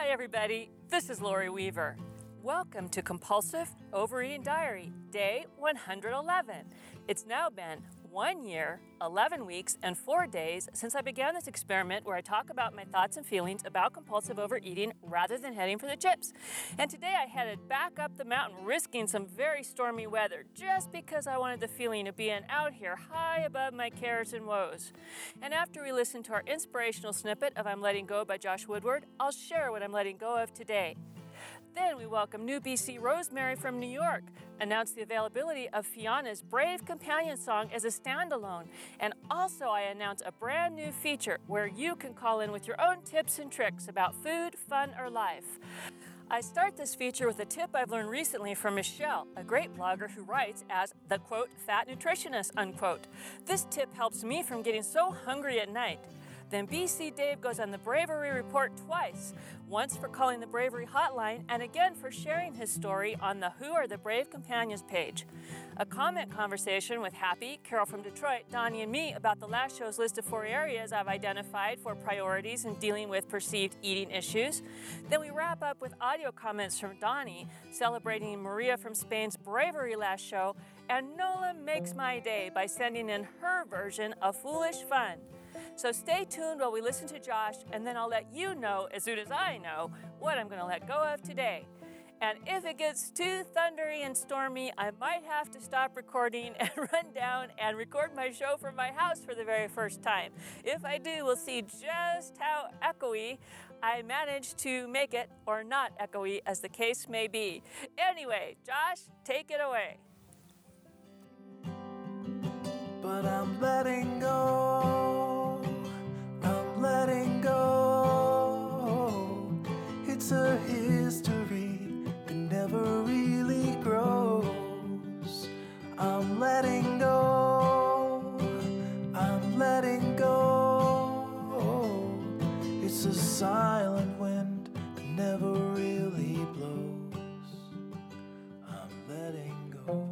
Hi, everybody. This is Lori Weaver. Welcome to Compulsive Overeating Diary, day 111. It's now been one year, 11 weeks, and four days since I began this experiment where I talk about my thoughts and feelings about compulsive overeating rather than heading for the chips. And today I headed back up the mountain, risking some very stormy weather, just because I wanted the feeling of being out here high above my cares and woes. And after we listen to our inspirational snippet of I'm Letting Go by Josh Woodward, I'll share what I'm letting go of today. Then we welcome New BC Rosemary from New York, announce the availability of Fiona's Brave Companion song as a standalone, and also I announce a brand new feature where you can call in with your own tips and tricks about food, fun, or life. I start this feature with a tip I've learned recently from Michelle, a great blogger who writes as the quote, fat nutritionist, unquote. This tip helps me from getting so hungry at night. Then BC Dave goes on the Bravery Report twice once for calling the Bravery Hotline, and again for sharing his story on the Who Are the Brave Companions page. A comment conversation with Happy, Carol from Detroit, Donnie, and me about the last show's list of four areas I've identified for priorities in dealing with perceived eating issues. Then we wrap up with audio comments from Donnie celebrating Maria from Spain's Bravery last show, and Nola makes my day by sending in her version of Foolish Fun. So stay tuned while we listen to Josh, and then I'll let you know as soon as I know what I'm going to let go of today. And if it gets too thundery and stormy, I might have to stop recording and run down and record my show from my house for the very first time. If I do, we'll see just how echoey I manage to make it, or not echoey, as the case may be. Anyway, Josh, take it away. But I'm letting go. Letting go. I'm letting go. It's a silent wind that never really blows. I'm letting go.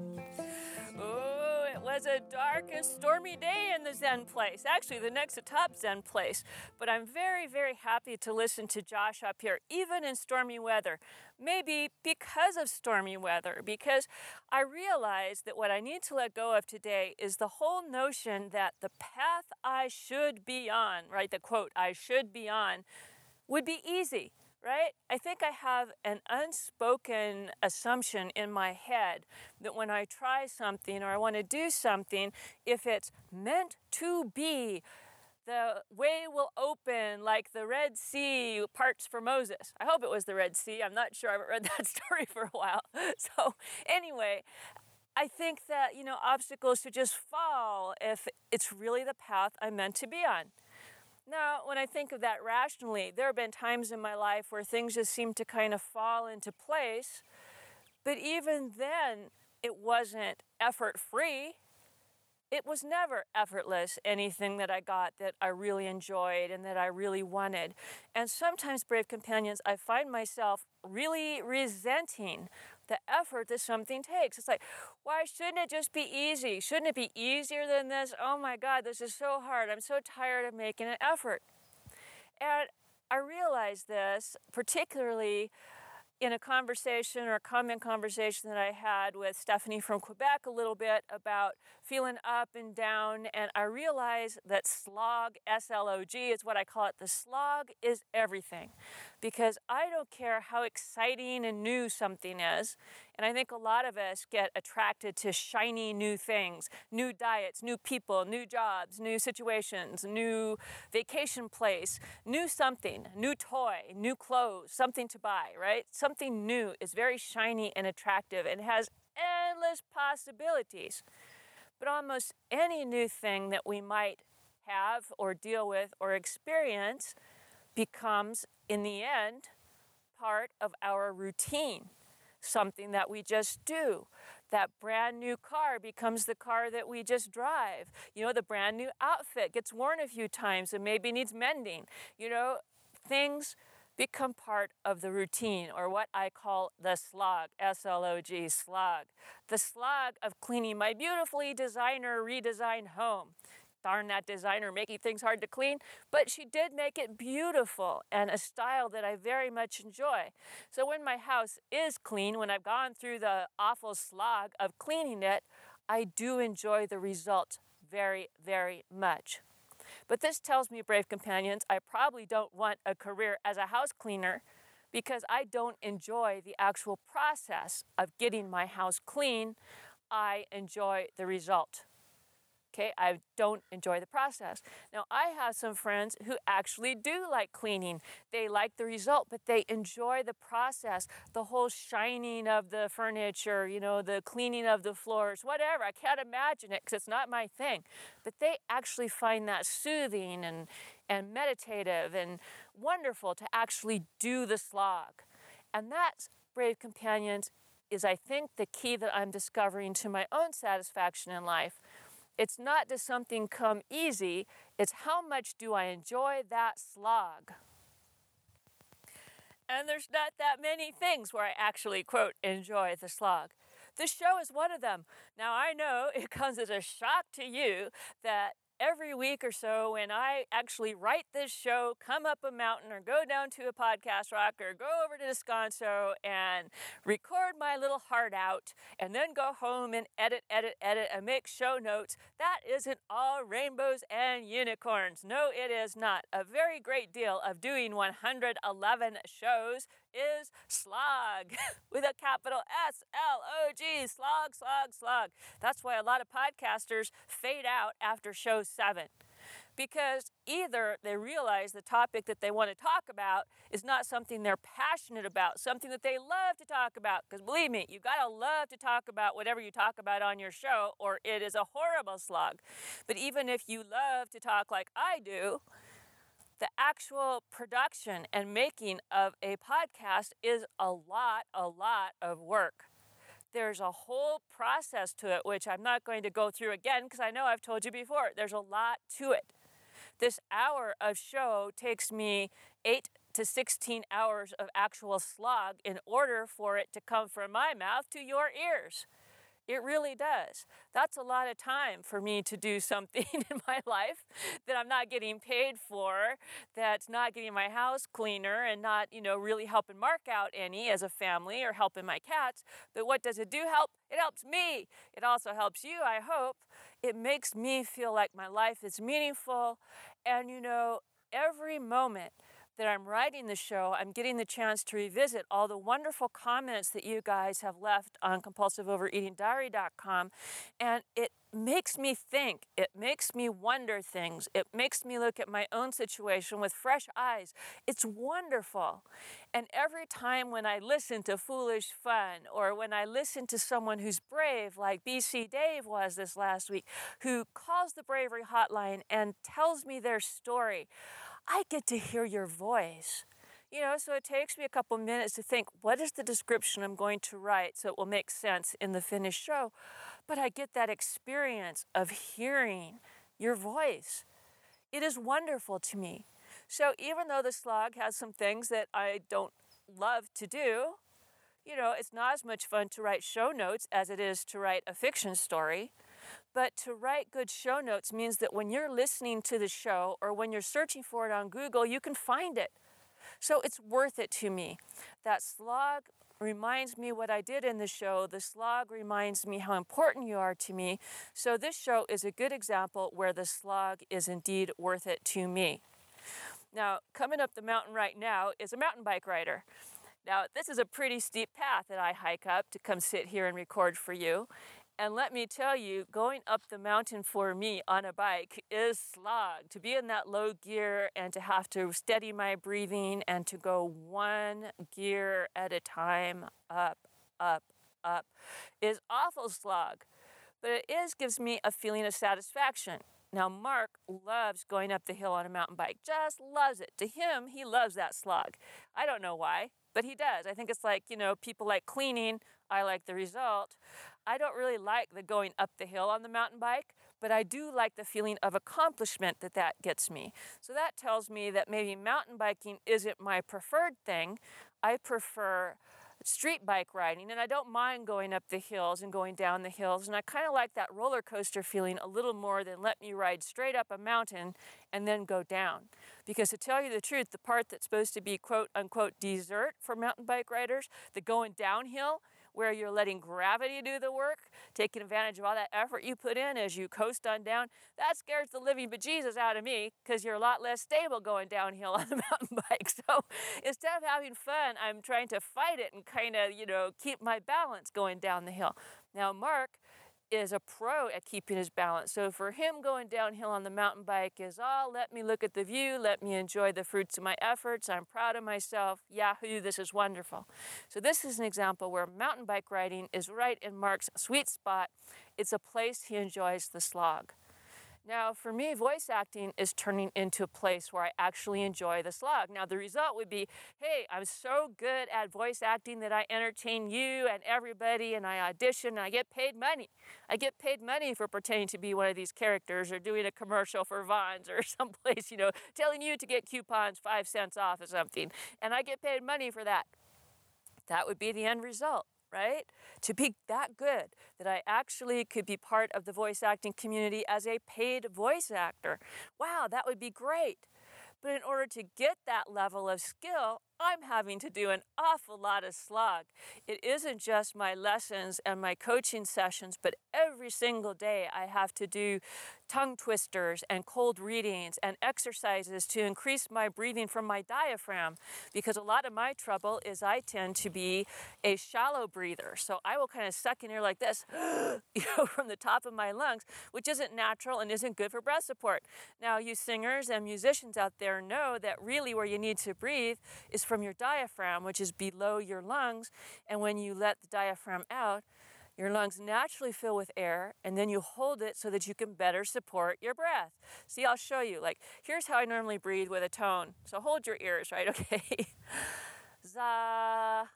Oh, it was a dark and stormy day in the Zen place. Actually, the next to top Zen place. But I'm very, very happy to listen to Josh up here, even in stormy weather. Maybe because of stormy weather, because I realize that what I need to let go of today is the whole notion that the path I should be on, right? The quote, I should be on, would be easy right? I think I have an unspoken assumption in my head that when I try something or I want to do something, if it's meant to be, the way will open like the Red Sea parts for Moses. I hope it was the Red Sea. I'm not sure. I haven't read that story for a while. So, anyway, I think that, you know, obstacles should just fall if it's really the path I'm meant to be on. Now, when I think of that rationally, there have been times in my life where things just seem to kind of fall into place, but even then, it wasn't effort free. It was never effortless, anything that I got that I really enjoyed and that I really wanted. And sometimes, Brave Companions, I find myself really resenting the effort that something takes. It's like, why shouldn't it just be easy? Shouldn't it be easier than this? Oh my God, this is so hard. I'm so tired of making an effort. And I realized this particularly in a conversation or a comment conversation that I had with Stephanie from Quebec a little bit about feeling up and down. And I realized that slog, S L O G, is what I call it. The slog is everything because I don't care how exciting and new something is. And I think a lot of us get attracted to shiny new things, new diets, new people, new jobs, new situations, new vacation place, new something, new toy, new clothes, something to buy, right? Something new is very shiny and attractive and has endless possibilities. But almost any new thing that we might have or deal with or experience becomes, in the end, part of our routine something that we just do. That brand new car becomes the car that we just drive. You know, the brand new outfit gets worn a few times and maybe needs mending. You know, things become part of the routine or what I call the slog, S L O G, slog. The slog of cleaning my beautifully designer redesigned home. darn that designer making things hard to clean, but she did make it beautiful and a style that I very much enjoy. So when my house is clean, when I've gone through the awful slog of cleaning it, I do enjoy the result very, very much. But this tells me, brave companions, I probably don't want a career as a house cleaner because I don't enjoy the actual process of getting my house clean. I enjoy the result. Okay, I don't enjoy the process. Now, I have some friends who actually do like cleaning. They like the result, but they enjoy the process, the whole shining of the furniture, you know, the cleaning of the floors, whatever. I can't imagine it because it's not my thing. But they actually find that soothing and, and meditative and wonderful to actually do the slog. And that's, brave companions, is I think the key that I'm discovering to my own satisfaction in life it's not does something come easy, it's how much do I enjoy that slog. And there's not that many things where I actually, quote, enjoy the slog. This show is one of them. Now, I know it comes as a shock to you that every week or so when I actually write this show, come up a mountain or go down to a podcast rock or go over to Descanso and record my little heart out and then go home and edit, edit, edit and make show notes. That isn't all rainbows and unicorns. No, it is not. A very great deal of doing 111 shows is slog with a capital S L O G, slog, slog, slog. That's why a lot of podcasters fade out after show seven. Because either they realize the topic that they want to talk about is not something they're passionate about, something that they love to talk about. Because believe me, you got to love to talk about whatever you talk about on your show, or it is a horrible slog. But even if you love to talk like I do, the actual production and making of a podcast is a lot, a lot of work. There's a whole process to it, which I'm not going to go through again because I know I've told you before. There's a lot to it. This hour of show takes me eight to 16 hours of actual slog in order for it to come from my mouth to your ears. It really does. That's a lot of time for me to do something in my life that I'm not getting paid for, that's not getting my house cleaner and not, you know, really helping Mark out any as a family or helping my cats. But what does it do help? It helps me. It also helps you, I hope. It makes me feel like my life is meaningful. And, you know, every moment that I'm writing the show, I'm getting the chance to revisit all the wonderful comments that you guys have left on compulsiveovereatingdiary.com. And it makes me think, it makes me wonder things, it makes me look at my own situation with fresh eyes. It's wonderful. And every time when I listen to Foolish Fun or when I listen to someone who's brave, like BC Dave was this last week, who calls the Bravery Hotline and tells me their story, I get to hear your voice. You know, so it takes me a couple minutes to think, what is the description I'm going to write so it will make sense in the finished show? But I get that experience of hearing your voice. It is wonderful to me. So even though the slog has some things that I don't love to do, you know, it's not as much fun to write show notes as it is to write a fiction story. But to write good show notes means that when you're listening to the show or when you're searching for it on Google, you can find it. So it's worth it to me. That slog reminds me what I did in the show. The slog reminds me how important you are to me. So this show is a good example where the slog is indeed worth it to me. Now, coming up the mountain right now is a mountain bike rider. Now, this is a pretty steep path that I hike up to come sit here and record for you. And let me tell you, going up the mountain for me on a bike is slog. To be in that low gear and to have to steady my breathing and to go one gear at a time up, up, up is awful slog. But it is gives me a feeling of satisfaction. Now, Mark loves going up the hill on a mountain bike, just loves it. To him, he loves that slog. I don't know why, but he does. I think it's like, you know, people like cleaning, I like the result. I don't really like the going up the hill on the mountain bike, but I do like the feeling of accomplishment that that gets me. So that tells me that maybe mountain biking isn't my preferred thing. I prefer street bike riding and I don't mind going up the hills and going down the hills. And I kind of like that roller coaster feeling a little more than let me ride straight up a mountain and then go down. Because to tell you the truth, the part that's supposed to be quote unquote desert for mountain bike riders, the going downhill, where you're letting gravity do the work, taking advantage of all that effort you put in as you coast on down, that scares the living bejesus out of me because you're a lot less stable going downhill on a mountain bike. So instead of having fun, I'm trying to fight it and kind of, you know, keep my balance going down the hill. Now, Mark is a pro at keeping his balance. So for him, going downhill on the mountain bike is all let me look at the view, let me enjoy the fruits of my efforts. I'm proud of myself. Yahoo, this is wonderful. So this is an example where mountain bike riding is right in Mark's sweet spot. It's a place he enjoys the slog. Now, for me, voice acting is turning into a place where I actually enjoy the slog. Now, the result would be hey, I'm so good at voice acting that I entertain you and everybody, and I audition, and I get paid money. I get paid money for pretending to be one of these characters or doing a commercial for Vons or someplace, you know, telling you to get coupons five cents off or something. And I get paid money for that. That would be the end result right? To be that good that I actually could be part of the voice acting community as a paid voice actor. Wow, that would be great. But in order to get that level of skill, I'm having to do an awful lot of slog. It isn't just my lessons and my coaching sessions, but every single day I have to do tongue twisters and cold readings and exercises to increase my breathing from my diaphragm because a lot of my trouble is I tend to be a shallow breather. So I will kind of suck in air like this, you know, from the top of my lungs, which isn't natural and isn't good for breath support. Now, you singers and musicians out there know that really where you need to breathe is from your diaphragm, which is below your lungs. And when you let the diaphragm out, your lungs naturally fill with air, and then you hold it so that you can better support your breath. See, I'll show you. Like, here's how I normally breathe with a tone. So hold your ears, right? Okay. za.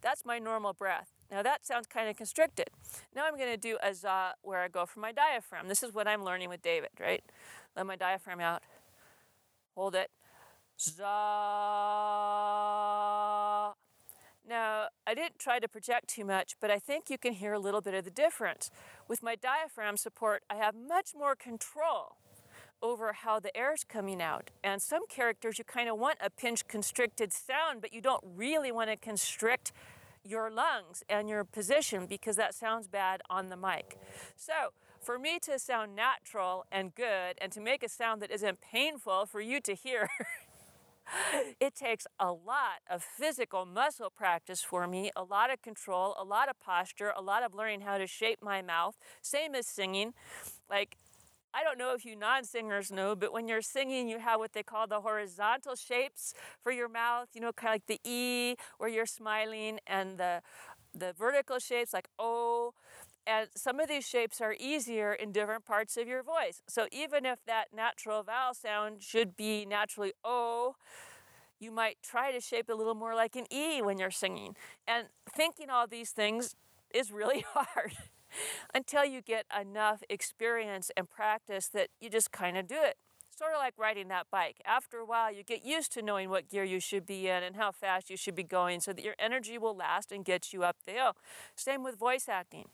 That's my normal breath. Now that sounds kind of constricted. Now I'm going to do a za where I go from my diaphragm. This is what I'm learning with David, right? Let my diaphragm out. Hold it. Za. Now, I didn't try to project too much, but I think you can hear a little bit of the difference. With my diaphragm support, I have much more control over how the air is coming out. And some characters, you kind of want a pinch constricted sound, but you don't really want to constrict your lungs and your position because that sounds bad on the mic. So, for me to sound natural and good and to make a sound that isn't painful for you to hear, it takes a lot of physical muscle practice for me, a lot of control, a lot of posture, a lot of learning how to shape my mouth. Same as singing. Like, I don't know if you non singers know, but when you're singing, you have what they call the horizontal shapes for your mouth, you know, kind of like the E where you're smiling, and the, the vertical shapes like O. And some of these shapes are easier in different parts of your voice. So even if that natural vowel sound should be naturally O, you might try to shape a little more like an E when you're singing. And thinking all these things is really hard until you get enough experience and practice that you just kind of do it. Sort of like riding that bike. After a while, you get used to knowing what gear you should be in and how fast you should be going so that your energy will last and get you up the hill. Same with voice acting.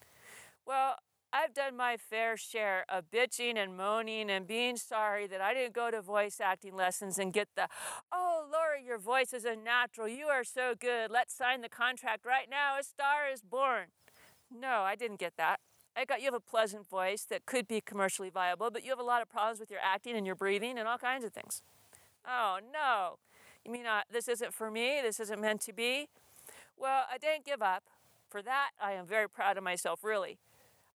Well, I've done my fair share of bitching and moaning and being sorry that I didn't go to voice acting lessons and get the, oh, Lori, your voice is a natural. You are so good. Let's sign the contract right now. A star is born. No, I didn't get that. I got you have a pleasant voice that could be commercially viable, but you have a lot of problems with your acting and your breathing and all kinds of things. Oh, no. You mean uh, this isn't for me? This isn't meant to be? Well, I didn't give up. For that, I am very proud of myself, really.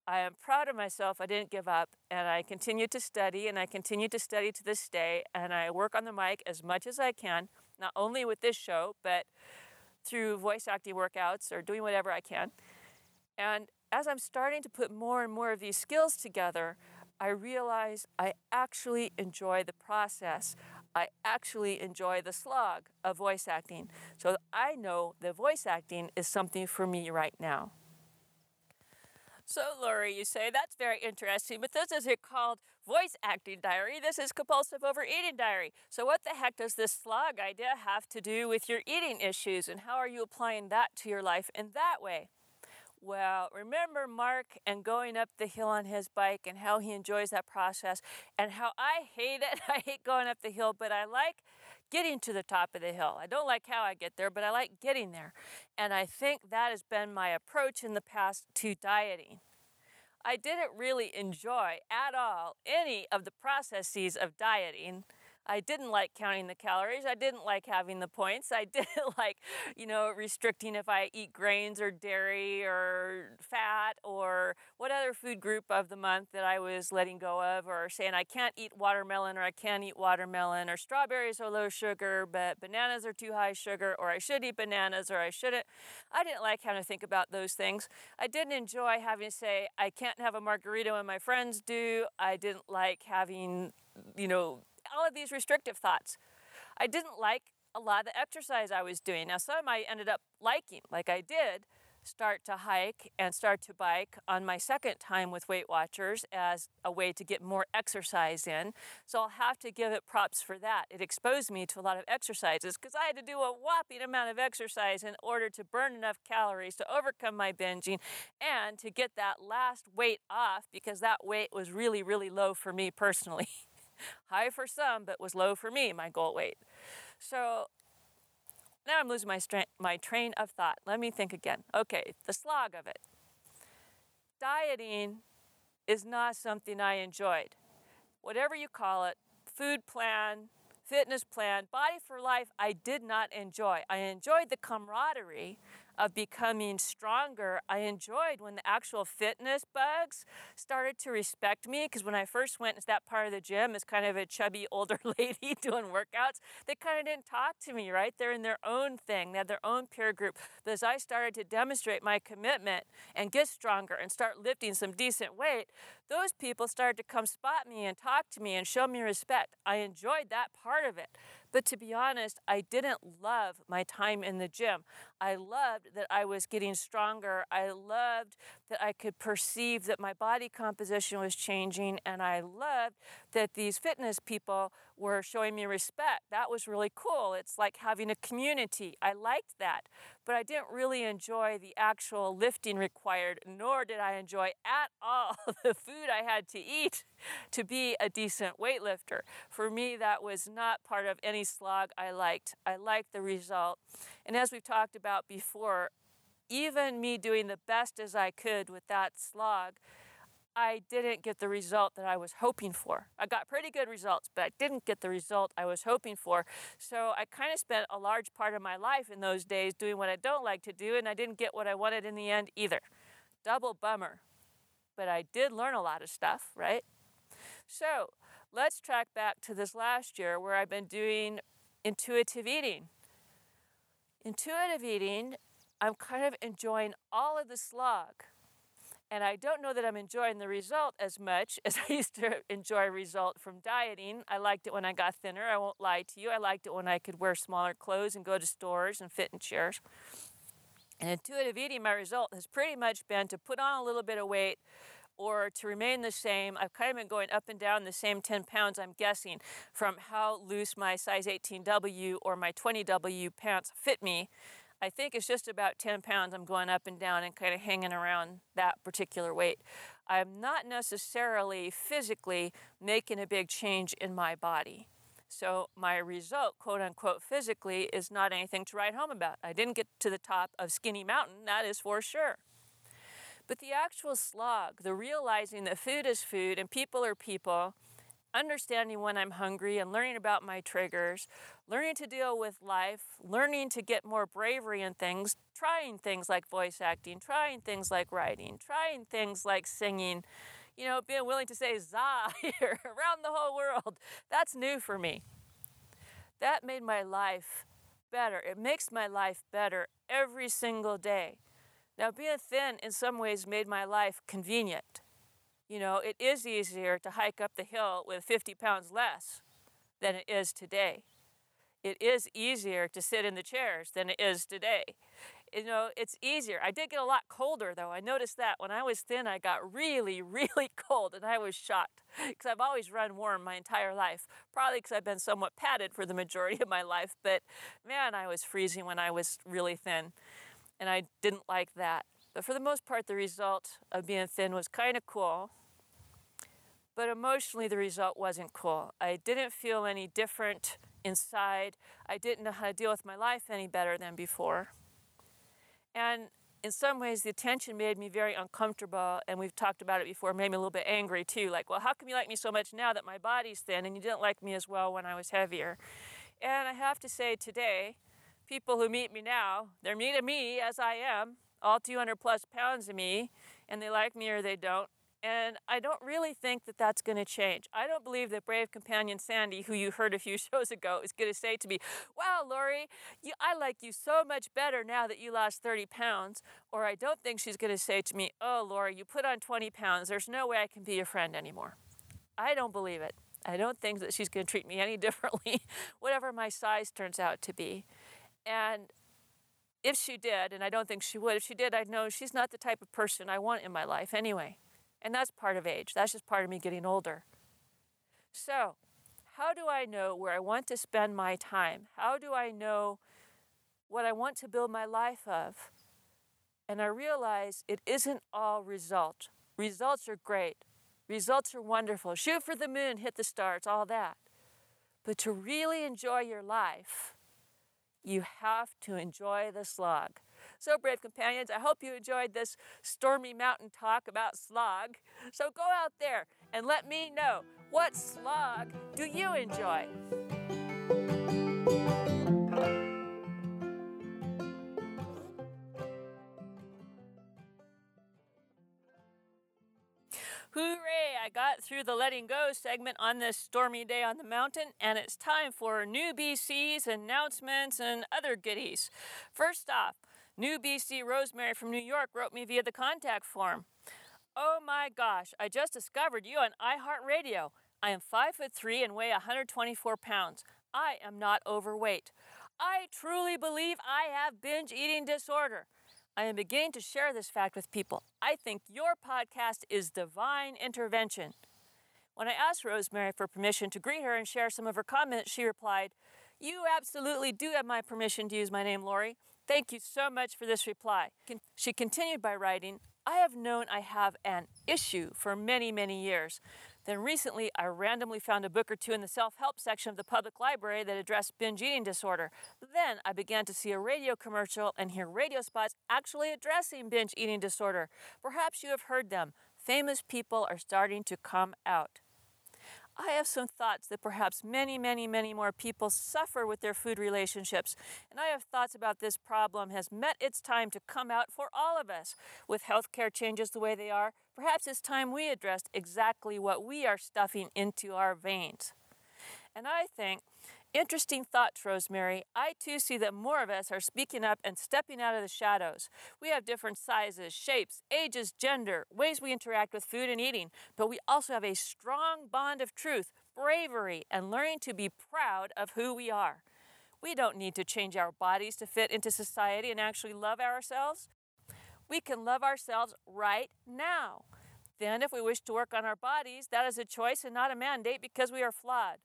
I am proud of myself. I didn't give up and I continue to study and I continue to study to this day and I work on the mic as much as I can, not only with this show, but through voice acting workouts or doing whatever I can. And as I'm starting to put more and more of these skills together, I realize I actually enjoy the process. I actually enjoy the slog of voice acting. So I know that voice acting is something for me right now. So, Lori, you say that's very interesting, but this is it called voice acting diary. This is compulsive overeating diary. So, what the heck does this slog idea have to do with your eating issues, and how are you applying that to your life in that way? Well, remember Mark and going up the hill on his bike and how he enjoys that process and how I hate it. I hate going up the hill, but I like getting to the top of the hill. I don't like how I get there, but I like getting there. And I think that has been my approach in the past to dieting. I didn't really enjoy at all any of the processes of dieting. I didn't like counting the calories. I didn't like having the points. I didn't like, you know, restricting if I eat grains or dairy or fat or what other food group of the month that I was letting go of or saying I can't eat watermelon or I can't eat watermelon or strawberries are low sugar but bananas are too high sugar or I should eat bananas or I shouldn't. I didn't like having to think about those things. I didn't enjoy having to say I can't have a margarita when my friends do. I didn't like having, you know, all of these restrictive thoughts. I didn't like a lot of the exercise I was doing. Now, some I ended up liking, like I did start to hike and start to bike on my second time with Weight Watchers as a way to get more exercise in. So I'll have to give it props for that. It exposed me to a lot of exercises because I had to do a whopping amount of exercise in order to burn enough calories to overcome my binging and to get that last weight off because that weight was really, really low for me personally. High for some, but was low for me, my goal weight. So now I'm losing my, my train of thought. Let me think again. Okay, the slog of it. Dieting is not something I enjoyed. Whatever you call it, food plan, fitness plan, body for life, I did not enjoy. I enjoyed the camaraderie of becoming stronger, I enjoyed when the actual fitness bugs started to respect me. Because when I first went to that part of the gym as kind of a chubby older lady doing workouts, they kind of didn't talk to me, right? They're in their own thing, they had their own peer group. But as I started to demonstrate my commitment and get stronger and start lifting some decent weight, those people started to come spot me and talk to me and show me respect. I enjoyed that part of it. But to be honest, I didn't love my time in the gym. I loved that I was getting stronger. I loved that I could perceive that my body composition was changing. And I loved that these fitness people were showing me respect. That was really cool. It's like having a community. I liked that. But I didn't really enjoy the actual lifting required, nor did I enjoy at all the food I had to eat to be a decent weightlifter. For me, that was not part of any slog I liked. I liked the result. And as we've talked about before, even me doing the best as I could with that slog, I didn't get the result that I was hoping for. I got pretty good results, but I didn't get the result I was hoping for. So I kind of spent a large part of my life in those days doing what I don't like to do, and I didn't get what I wanted in the end either. Double bummer. But I did learn a lot of stuff, right? So let's track back to this last year where I've been doing intuitive eating. Intuitive eating, I'm kind of enjoying all of the slog and I don't know that I'm enjoying the result as much as I used to enjoy a result from dieting. I liked it when I got thinner. I won't lie to you. I liked it when I could wear smaller clothes and go to stores and fit in chairs. And intuitive eating, my result has pretty much been to put on a little bit of weight or to remain the same. I've kind of been going up and down the same 10 pounds, I'm guessing, from how loose my size 18W or my 20W pants fit me I think it's just about 10 pounds. I'm going up and down and kind of hanging around that particular weight. I'm not necessarily physically making a big change in my body. So my result, quote unquote, physically is not anything to write home about. I didn't get to the top of Skinny Mountain, that is for sure. But the actual slog, the realizing that food is food and people are people, understanding when I'm hungry and learning about my triggers, learning to deal with life, learning to get more bravery in things, trying things like voice acting, trying things like writing, trying things like singing, you know, being willing to say za here around the whole world. That's new for me. That made my life better. It makes my life better every single day. Now, being thin in some ways made my life convenient. You know, it is easier to hike up the hill with 50 pounds less than it is today. It is easier to sit in the chairs than it is today. you know, it's easier. I did get a lot colder though. I noticed that when I was thin, I got really, really cold and I was shocked because I've always run warm my entire life. Probably because I've been somewhat padded for the majority of my life, but man, I was freezing when I was really thin and I didn't like that. But for the most part, the result of being thin was kind of cool. But emotionally, the result wasn't cool. I didn't feel any different inside. I didn't know how to deal with my life any better than before. And in some ways, the attention made me very uncomfortable, and we've talked about it before, made me a little bit angry too. Like, well, how come you like me so much now that my body's thin, and you didn't like me as well when I was heavier? And I have to say today, people who meet me now, they're meeting me as I am, all 200 plus pounds of me, and they like me or they don't. And I don't really think that that's going to change. I don't believe that brave companion Sandy, who you heard a few shows ago, is going to say to me, Wow, Lori, you, I like you so much better now that you lost 30 pounds. Or I don't think she's going to say to me, Oh, Lori, you put on 20 pounds. There's no way I can be your friend anymore. I don't believe it. I don't think that she's going to treat me any differently, whatever my size turns out to be. And if she did, and I don't think she would, if she did, I'd know she's not the type of person I want in my life anyway. And that's part of age. That's just part of me getting older. So, how do I know where I want to spend my time? How do I know what I want to build my life of? And I realize it isn't all result. Results are great. Results are wonderful. Shoot for the moon, hit the stars, all that. But to really enjoy your life, you have to enjoy the slog. So, brave companions, I hope you enjoyed this stormy mountain talk about slog. So, go out there and let me know what slog do you enjoy? Hooray! I got through the letting go segment on this stormy day on the mountain, and it's time for new BCs, announcements, and other goodies. First off, New BC Rosemary from New York wrote me via the contact form. Oh my gosh, I just discovered you on iHeartRadio. I am 5 foot 3 and weigh 124 pounds. I am not overweight. I truly believe I have binge eating disorder. I am beginning to share this fact with people. I think your podcast is divine intervention. When I asked Rosemary for permission to greet her and share some of her comments, she replied, You absolutely do have my permission to use my name, Lori. Thank you so much for this reply. She continued by writing, I have known I have an issue for many, many years. Then recently, I randomly found a book or two in the self help section of the public library that addressed binge eating disorder. Then I began to see a radio commercial and hear radio spots actually addressing binge eating disorder. Perhaps you have heard them. Famous people are starting to come out. I have some thoughts that perhaps many, many, many more people suffer with their food relationships. And I have thoughts about this problem has met its time to come out for all of us. With healthcare changes the way they are, perhaps it's time we addressed exactly what we are stuffing into our veins. And I think Interesting thoughts, Rosemary. I too see that more of us are speaking up and stepping out of the shadows. We have different sizes, shapes, ages, gender, ways we interact with food and eating, but we also have a strong bond of truth, bravery, and learning to be proud of who we are. We don't need to change our bodies to fit into society and actually love ourselves. We can love ourselves right now. Then, if we wish to work on our bodies, that is a choice and not a mandate because we are flawed.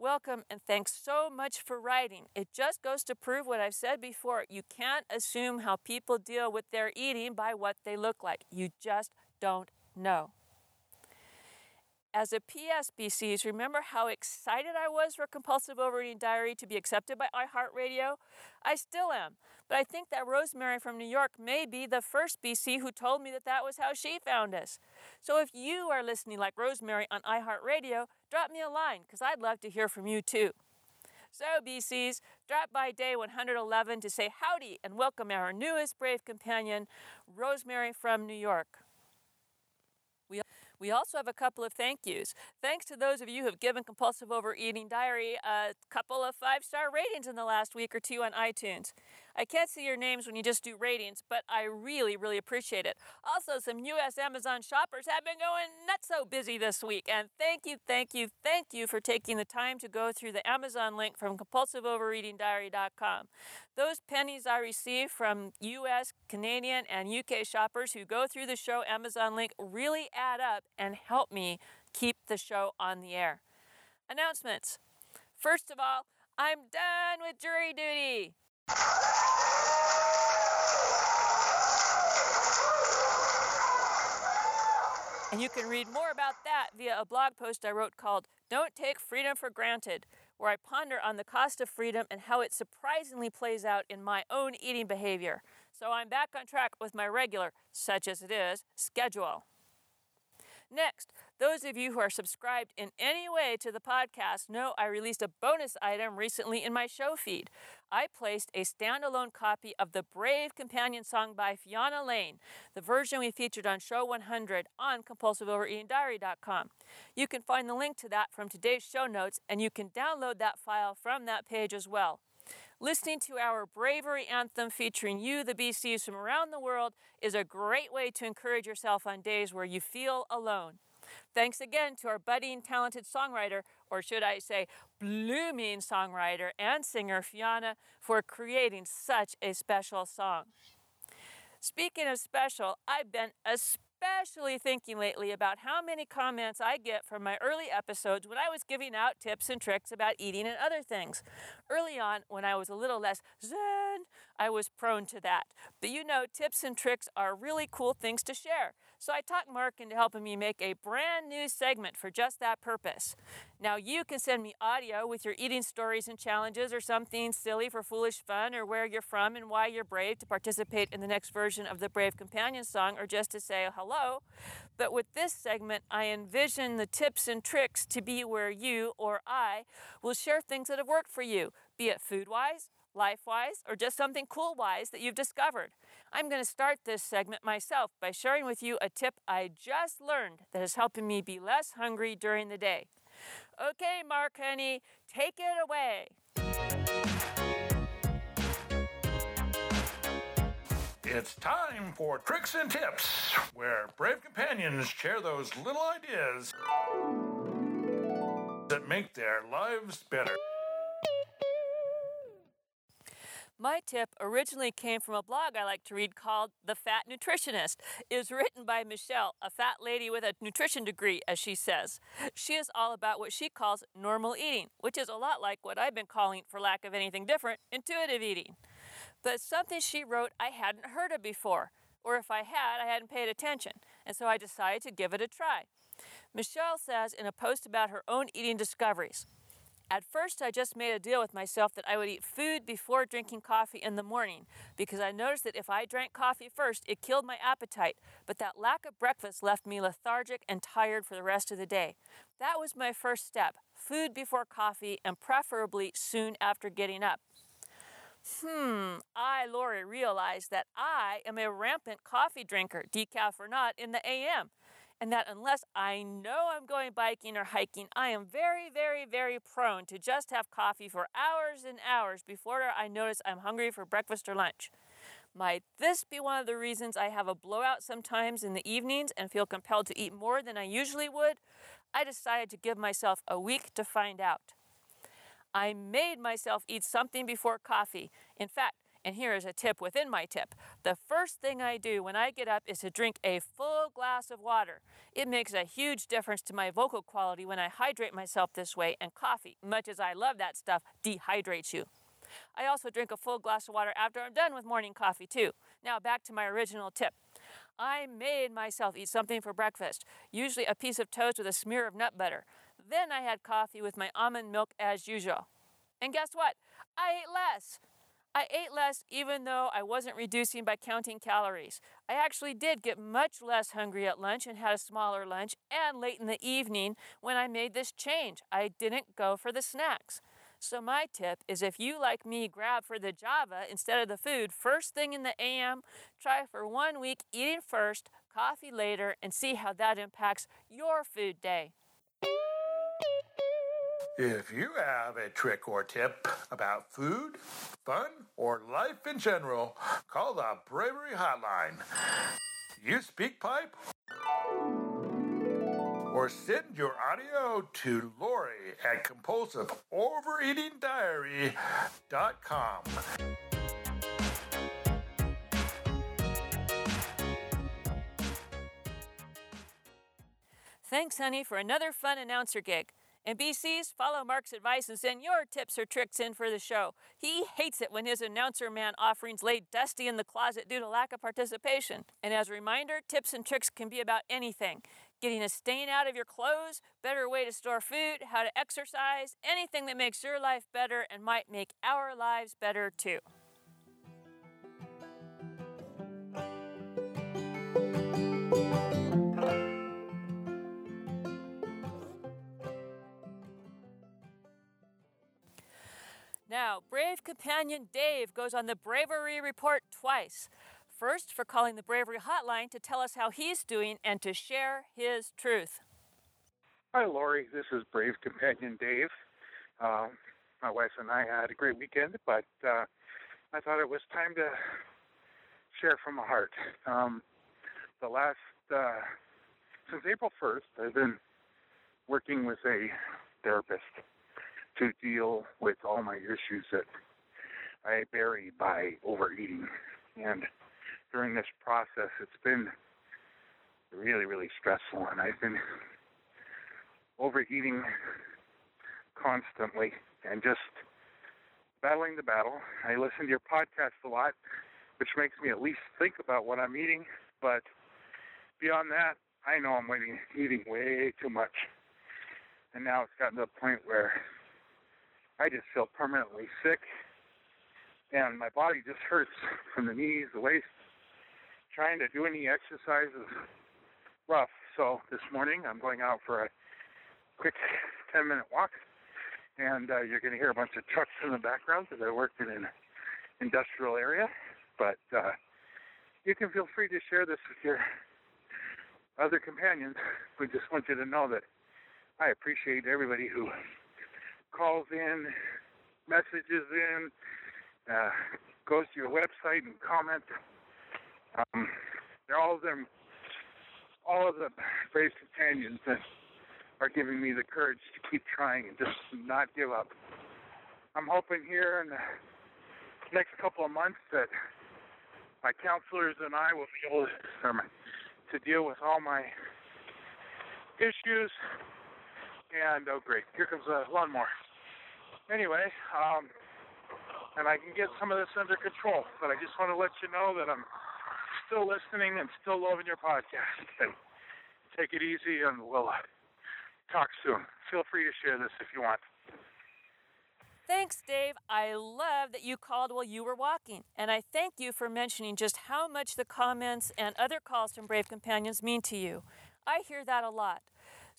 Welcome and thanks so much for writing. It just goes to prove what I've said before. You can't assume how people deal with their eating by what they look like. You just don't know. As a PSBCs, remember how excited I was for Compulsive Overeating Diary to be accepted by iHeartRadio? I still am, but I think that Rosemary from New York may be the first BC who told me that that was how she found us. So if you are listening like Rosemary on iHeartRadio, drop me a line because I'd love to hear from you too. So, BCs, drop by day 111 to say howdy and welcome our newest brave companion, Rosemary from New York. We also have a couple of thank yous. Thanks to those of you who have given Compulsive Overeating Diary a couple of five star ratings in the last week or two on iTunes. I can't see your names when you just do ratings, but I really, really appreciate it. Also, some US Amazon shoppers have been going not so busy this week, and thank you, thank you, thank you for taking the time to go through the Amazon link from compulsiveovereatingdiary.com. Those pennies I receive from US, Canadian, and UK shoppers who go through the show Amazon link really add up and help me keep the show on the air. Announcements. First of all, I'm done with jury duty. And you can read more about that via a blog post I wrote called Don't Take Freedom for Granted, where I ponder on the cost of freedom and how it surprisingly plays out in my own eating behavior. So I'm back on track with my regular, such as it is, schedule. Next, those of you who are subscribed in any way to the podcast know I released a bonus item recently in my show feed. I placed a standalone copy of the Brave Companion song by Fiona Lane, the version we featured on Show 100 on compulsiveovereatingdiary.com. You can find the link to that from today's show notes, and you can download that file from that page as well. Listening to our bravery anthem featuring you, the BCs from around the world, is a great way to encourage yourself on days where you feel alone. Thanks again to our budding talented songwriter, or should I say, blooming songwriter and singer Fiona, for creating such a special song. Speaking of special, I've been especially especially thinking lately about how many comments I get from my early episodes when I was giving out tips and tricks about eating and other things. Early on, when I was a little less zen, I was prone to that. But you know, tips and tricks are really cool things to share. So I talked Mark into helping me make a brand new segment for just that purpose. Now you can send me audio with your eating stories and challenges or something silly for foolish fun or where you're from and why you're brave to participate in the next version of the Brave Companion song or just to say hello. But with this segment, I envision the tips and tricks to be where you or I will share things that have worked for you, be it food wise, life wise, or just something cool wise that you've discovered. I'm going to start this segment myself by sharing with you a tip I just learned that is helping me be less hungry during the day. Okay, Mark Honey, take it away. It's time for Tricks and Tips, where brave companions share those little ideas that make their lives better. My tip originally came from a blog I like to read called The Fat Nutritionist. It was written by Michelle, a fat lady with a nutrition degree, as she says. She is all about what she calls normal eating, which is a lot like what I've been calling, for lack of anything different, intuitive eating. But something she wrote I hadn't heard of before, or if I had, I hadn't paid attention, and so I decided to give it a try. Michelle says in a post about her own eating discoveries at first, I just made a deal with myself that I would eat food before drinking coffee in the morning because I noticed that if I drank coffee first, it killed my appetite, but that lack of breakfast left me lethargic and tired for the rest of the day. That was my first step food before coffee and preferably soon after getting up. Hmm, I, Lori, realized that I am a rampant coffee drinker, decaf or not, in the AM and that unless I know I'm going biking or hiking, I am very, very, very prone to just have coffee for hours and hours before I notice I'm hungry for breakfast or lunch. Might this be one of the reasons I have a blowout sometimes in the evenings and feel compelled to eat more than I usually would? I decided to give myself a week to find out. I made myself eat something before coffee. In fact, and here is a tip within my tip. The first thing I do when I get up is to drink a full glass of water. It makes a huge difference to my vocal quality when I hydrate myself this way, and coffee, much as I love that stuff, dehydrates you. I also drink a full glass of water after I'm done with morning coffee, too. Now, back to my original tip. I made myself eat something for breakfast, usually a piece of toast with a smear of nut butter. Then I had coffee with my almond milk as usual. And guess what? I ate less. I ate less even though I wasn't reducing by counting calories. I actually did get much less hungry at lunch and had a smaller lunch, and late in the evening when I made this change, I didn't go for the snacks. So, my tip is if you, like me, grab for the Java instead of the food first thing in the AM, try for one week eating first, coffee later, and see how that impacts your food day. If you have a trick or tip about food, fun, or life in general, call the Bravery Hotline. You SpeakPipe? or send your audio to Lori at compulsiveovereatingdiary.com. Thanks, honey, for another fun announcer gig. And BCs, follow Mark's advice and send your tips or tricks in for the show. He hates it when his announcer man offerings lay dusty in the closet due to lack of participation. And as a reminder, tips and tricks can be about anything getting a stain out of your clothes, better way to store food, how to exercise, anything that makes your life better and might make our lives better too. Now, brave companion Dave goes on the Bravery Report twice. First, for calling the Bravery Hotline to tell us how he's doing and to share his truth. Hi, Lori. This is Brave Companion Dave. Uh, my wife and I had a great weekend, but uh, I thought it was time to share from the heart. Um, the last, uh, since April 1st, I've been working with a therapist to deal with all my issues that I bury by overeating. And during this process, it's been really, really stressful, and I've been overeating constantly and just battling the battle. I listen to your podcast a lot, which makes me at least think about what I'm eating, but beyond that, I know I'm eating, eating way too much. And now it's gotten to a point where I just feel permanently sick, and my body just hurts from the knees, the waist. Trying to do any exercise is rough. So this morning I'm going out for a quick 10 minute walk, and uh, you're going to hear a bunch of trucks in the background because I work in an industrial area. But uh, you can feel free to share this with your other companions. We just want you to know that I appreciate everybody who calls in, messages in, uh, goes to your website and comment. Um, they're all of them, all of the brave companions that are giving me the courage to keep trying and just not give up. I'm hoping here in the next couple of months that my counselors and I will be able to, um, to deal with all my issues. And oh, great, here comes a lawnmower. Anyway, um, and I can get some of this under control. But I just want to let you know that I'm still listening and still loving your podcast. And take it easy, and we'll uh, talk soon. Feel free to share this if you want. Thanks, Dave. I love that you called while you were walking. And I thank you for mentioning just how much the comments and other calls from Brave Companions mean to you. I hear that a lot.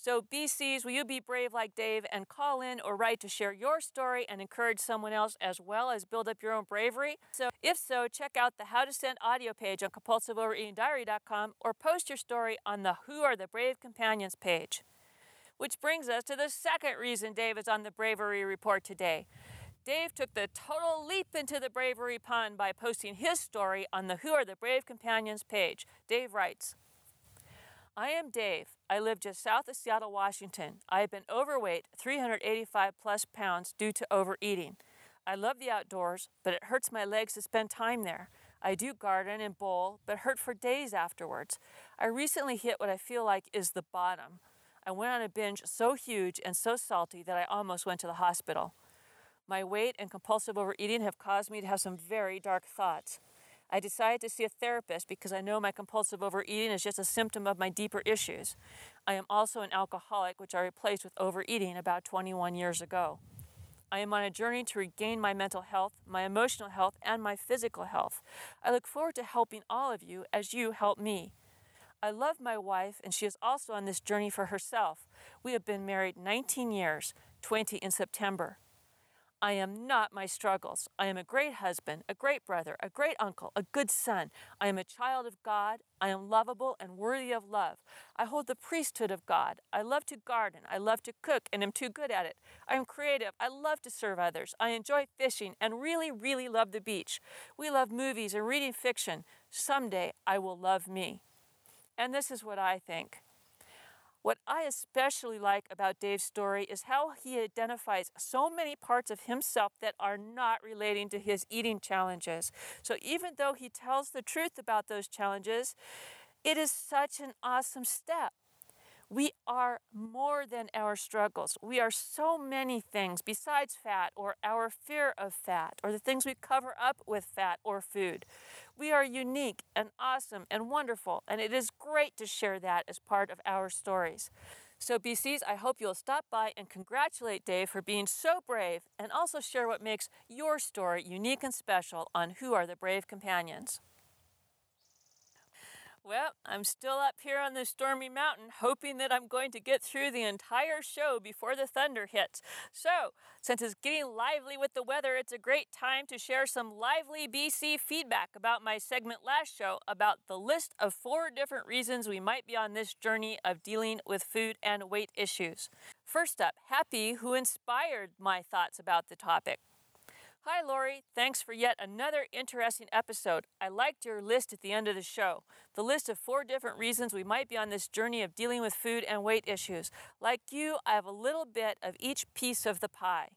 So, BCs, will you be brave like Dave and call in or write to share your story and encourage someone else as well as build up your own bravery? So, if so, check out the How to Send audio page on compulsiveovereatingdiary.com or post your story on the Who Are the Brave Companions page. Which brings us to the second reason Dave is on the Bravery Report today. Dave took the total leap into the bravery pond by posting his story on the Who Are the Brave Companions page. Dave writes, I am Dave. I live just south of Seattle, Washington. I have been overweight, 385 plus pounds, due to overeating. I love the outdoors, but it hurts my legs to spend time there. I do garden and bowl, but hurt for days afterwards. I recently hit what I feel like is the bottom. I went on a binge so huge and so salty that I almost went to the hospital. My weight and compulsive overeating have caused me to have some very dark thoughts. I decided to see a therapist because I know my compulsive overeating is just a symptom of my deeper issues. I am also an alcoholic, which I replaced with overeating about 21 years ago. I am on a journey to regain my mental health, my emotional health, and my physical health. I look forward to helping all of you as you help me. I love my wife, and she is also on this journey for herself. We have been married 19 years, 20 in September. I am not my struggles. I am a great husband, a great brother, a great uncle, a good son. I am a child of God. I am lovable and worthy of love. I hold the priesthood of God. I love to garden. I love to cook and am too good at it. I am creative. I love to serve others. I enjoy fishing and really, really love the beach. We love movies and reading fiction. Someday I will love me. And this is what I think. What I especially like about Dave's story is how he identifies so many parts of himself that are not relating to his eating challenges. So even though he tells the truth about those challenges, it is such an awesome step. We are more than our struggles. We are so many things besides fat or our fear of fat or the things we cover up with fat or food. We are unique and awesome and wonderful, and it is great to share that as part of our stories. So, BCs, I hope you'll stop by and congratulate Dave for being so brave and also share what makes your story unique and special on Who Are the Brave Companions. Well, I'm still up here on this stormy mountain, hoping that I'm going to get through the entire show before the thunder hits. So, since it's getting lively with the weather, it's a great time to share some lively BC feedback about my segment last show about the list of four different reasons we might be on this journey of dealing with food and weight issues. First up, Happy, who inspired my thoughts about the topic. Hi, Lori. Thanks for yet another interesting episode. I liked your list at the end of the show. The list of four different reasons we might be on this journey of dealing with food and weight issues. Like you, I have a little bit of each piece of the pie.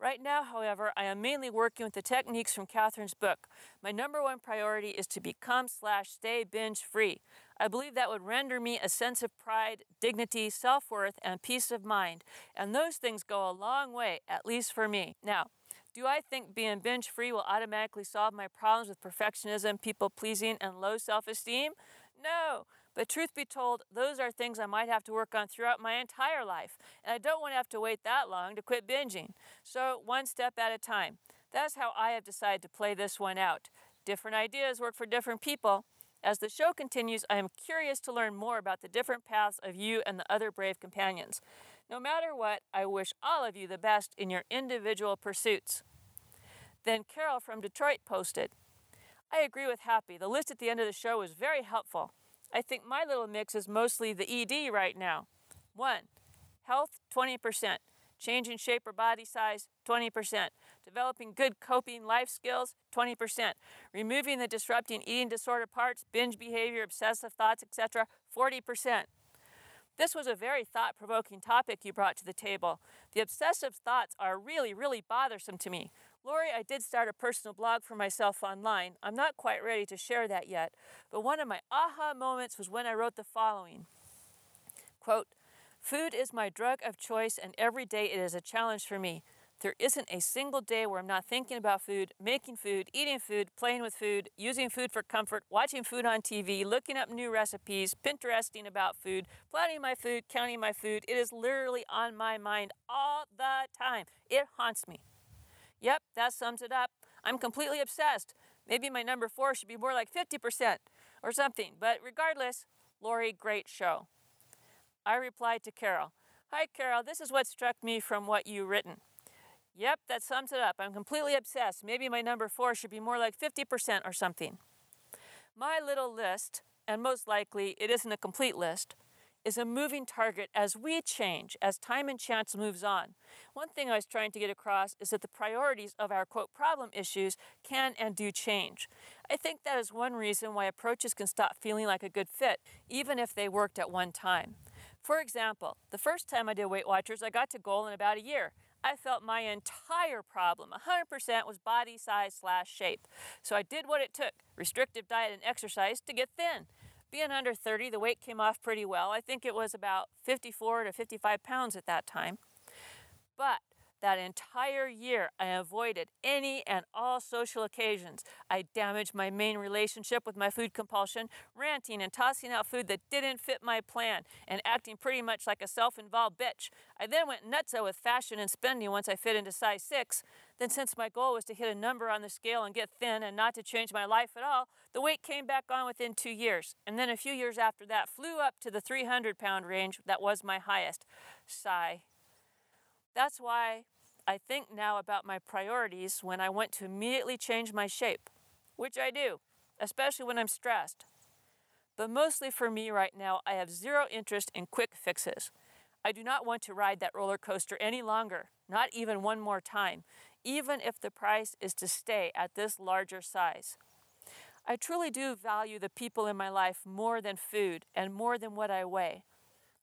Right now, however, I am mainly working with the techniques from Catherine's book. My number one priority is to become slash stay binge free. I believe that would render me a sense of pride, dignity, self worth, and peace of mind. And those things go a long way, at least for me. Now, do I think being binge free will automatically solve my problems with perfectionism, people pleasing, and low self esteem? No. But truth be told, those are things I might have to work on throughout my entire life, and I don't want to have to wait that long to quit binging. So, one step at a time. That's how I have decided to play this one out. Different ideas work for different people. As the show continues, I am curious to learn more about the different paths of you and the other brave companions. No matter what, I wish all of you the best in your individual pursuits. Then Carol from Detroit posted, I agree with Happy. The list at the end of the show was very helpful. I think my little mix is mostly the ED right now. 1. Health, 20%. Changing shape or body size, 20%. Developing good coping life skills, 20%. Removing the disrupting eating disorder parts, binge behavior, obsessive thoughts, etc., 40%. This was a very thought provoking topic you brought to the table. The obsessive thoughts are really, really bothersome to me. Lori, I did start a personal blog for myself online. I'm not quite ready to share that yet, but one of my aha moments was when I wrote the following Quote, Food is my drug of choice, and every day it is a challenge for me. There isn't a single day where I'm not thinking about food, making food, eating food, playing with food, using food for comfort, watching food on TV, looking up new recipes, Pinteresting about food, planning my food, counting my food. It is literally on my mind all the time. It haunts me. Yep, that sums it up. I'm completely obsessed. Maybe my number four should be more like 50% or something. But regardless, Lori, great show. I replied to Carol Hi, Carol, this is what struck me from what you written. Yep, that sums it up. I'm completely obsessed. Maybe my number four should be more like 50% or something. My little list, and most likely it isn't a complete list, is a moving target as we change, as time and chance moves on. One thing I was trying to get across is that the priorities of our quote problem issues can and do change. I think that is one reason why approaches can stop feeling like a good fit, even if they worked at one time. For example, the first time I did Weight Watchers, I got to goal in about a year. I felt my entire problem, 100%, was body size slash shape. So I did what it took restrictive diet and exercise to get thin. Being under 30, the weight came off pretty well. I think it was about 54 to 55 pounds at that time. But that entire year, I avoided any and all social occasions. I damaged my main relationship with my food compulsion, ranting and tossing out food that didn't fit my plan, and acting pretty much like a self involved bitch. I then went nutso with fashion and spending once I fit into size 6. Then, since my goal was to hit a number on the scale and get thin and not to change my life at all, the weight came back on within two years. And then a few years after that, flew up to the 300 pound range that was my highest. Sigh. That's why I think now about my priorities when I want to immediately change my shape, which I do, especially when I'm stressed. But mostly for me right now, I have zero interest in quick fixes. I do not want to ride that roller coaster any longer, not even one more time, even if the price is to stay at this larger size. I truly do value the people in my life more than food and more than what I weigh.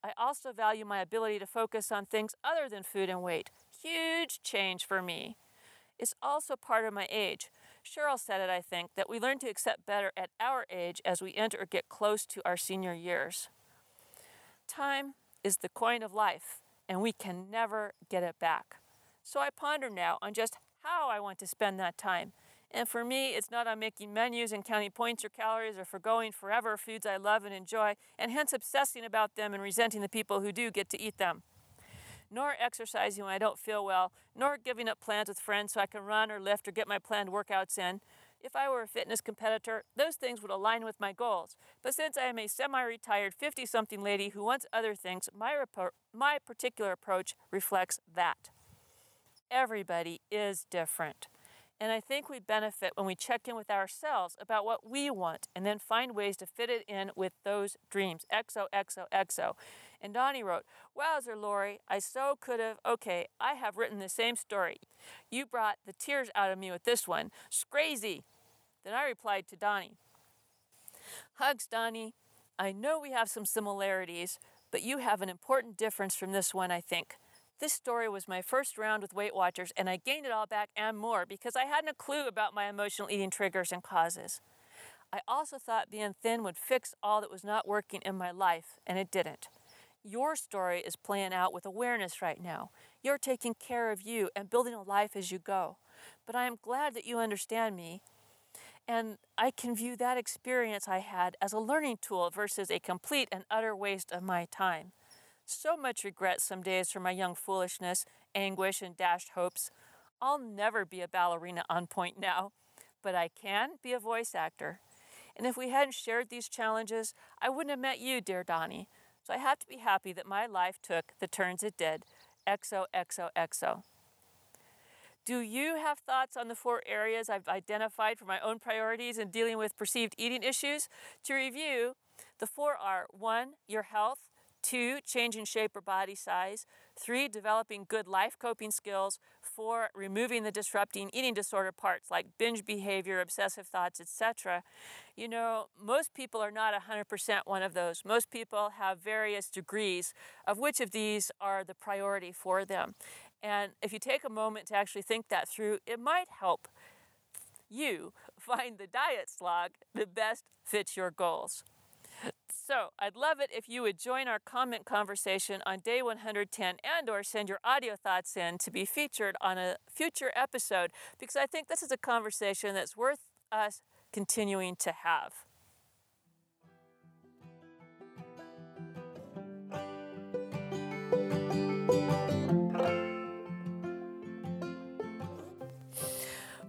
I also value my ability to focus on things other than food and weight. Huge change for me. It's also part of my age. Cheryl said it, I think, that we learn to accept better at our age as we enter or get close to our senior years. Time is the coin of life, and we can never get it back. So I ponder now on just how I want to spend that time. And for me, it's not on making menus and counting points or calories or forgoing forever foods I love and enjoy, and hence obsessing about them and resenting the people who do get to eat them. Nor exercising when I don't feel well, nor giving up plans with friends so I can run or lift or get my planned workouts in. If I were a fitness competitor, those things would align with my goals. But since I am a semi retired 50 something lady who wants other things, my, my particular approach reflects that. Everybody is different. And I think we benefit when we check in with ourselves about what we want and then find ways to fit it in with those dreams. XO, XO, XO. And Donnie wrote, Wowzer, Lori, I so could have. Okay, I have written the same story. You brought the tears out of me with this one. Scrazy. Then I replied to Donnie, Hugs, Donnie. I know we have some similarities, but you have an important difference from this one, I think. This story was my first round with Weight Watchers, and I gained it all back and more because I hadn't a clue about my emotional eating triggers and causes. I also thought being thin would fix all that was not working in my life, and it didn't. Your story is playing out with awareness right now. You're taking care of you and building a life as you go. But I am glad that you understand me, and I can view that experience I had as a learning tool versus a complete and utter waste of my time. So much regret some days for my young foolishness, anguish, and dashed hopes. I'll never be a ballerina on pointe now, but I can be a voice actor. And if we hadn't shared these challenges, I wouldn't have met you, dear Donnie. So I have to be happy that my life took the turns it did. XOXOXO. Do you have thoughts on the four areas I've identified for my own priorities in dealing with perceived eating issues? To review, the four are one, your health, Two, changing shape or body size. Three, developing good life coping skills. Four, removing the disrupting eating disorder parts like binge behavior, obsessive thoughts, etc. You know, most people are not 100% one of those. Most people have various degrees of which of these are the priority for them. And if you take a moment to actually think that through, it might help you find the diet slog that best fits your goals. So I'd love it if you would join our comment conversation on day 110 and or send your audio thoughts in to be featured on a future episode because I think this is a conversation that's worth us continuing to have.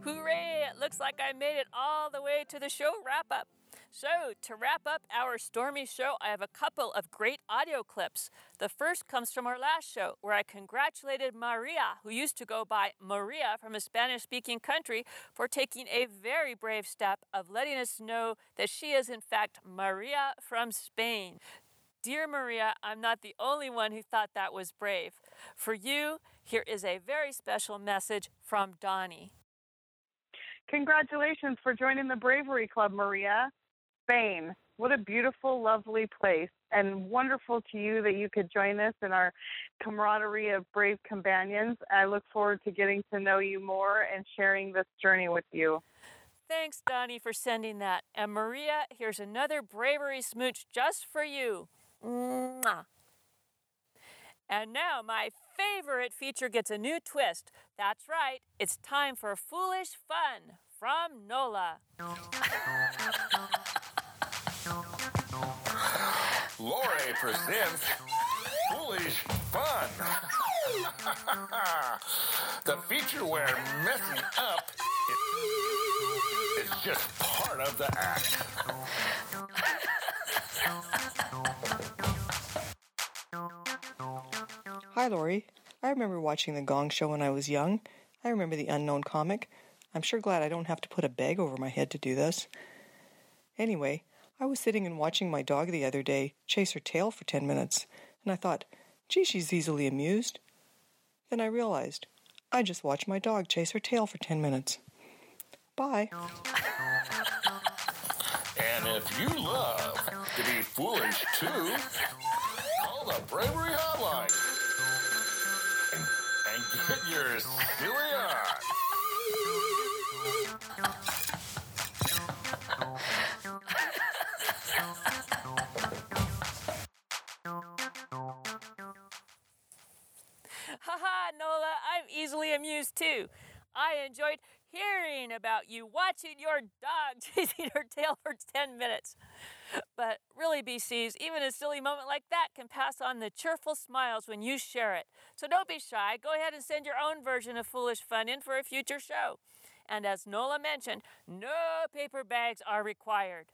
Hooray! It looks like I made it all the way to the show wrap up. So, to wrap up our stormy show, I have a couple of great audio clips. The first comes from our last show, where I congratulated Maria, who used to go by Maria from a Spanish speaking country, for taking a very brave step of letting us know that she is, in fact, Maria from Spain. Dear Maria, I'm not the only one who thought that was brave. For you, here is a very special message from Donnie. Congratulations for joining the Bravery Club, Maria. Spain. What a beautiful, lovely place, and wonderful to you that you could join us in our camaraderie of brave companions. I look forward to getting to know you more and sharing this journey with you. Thanks, Donnie, for sending that. And Maria, here's another bravery smooch just for you. Mwah. And now my favorite feature gets a new twist. That's right, it's time for Foolish Fun from Nola. Lori presents Foolish Fun. the feature where messing up is just part of the act. Hi, Lori. I remember watching The Gong Show when I was young. I remember the unknown comic. I'm sure glad I don't have to put a bag over my head to do this. Anyway, I was sitting and watching my dog the other day chase her tail for 10 minutes, and I thought, gee, she's easily amused. Then I realized, I just watched my dog chase her tail for 10 minutes. Bye. And if you love to be foolish too, call the Bravery Hotline and, get your silly on. I enjoyed hearing about you watching your dog chasing her tail for 10 minutes. But really, BCs, even a silly moment like that can pass on the cheerful smiles when you share it. So don't be shy. Go ahead and send your own version of Foolish Fun in for a future show. And as Nola mentioned, no paper bags are required.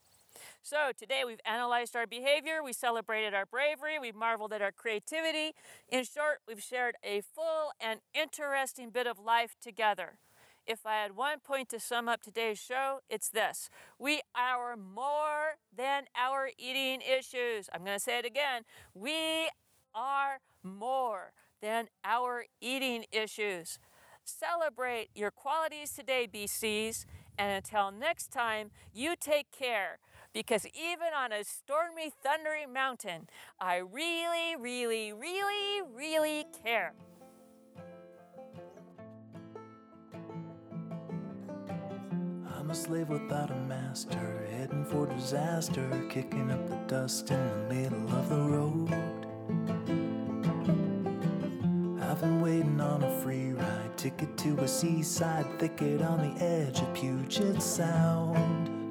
So today we've analyzed our behavior, we celebrated our bravery, we've marveled at our creativity. In short, we've shared a full and interesting bit of life together. If I had one point to sum up today's show, it's this. We are more than our eating issues. I'm going to say it again. We are more than our eating issues. Celebrate your qualities today, BCs, and until next time, you take care because even on a stormy, thundery mountain, I really, really, really, really care. I'm a slave without a master, heading for disaster, kicking up the dust in the middle of the road. I've been waiting on a free ride, ticket to a seaside thicket on the edge of Puget Sound.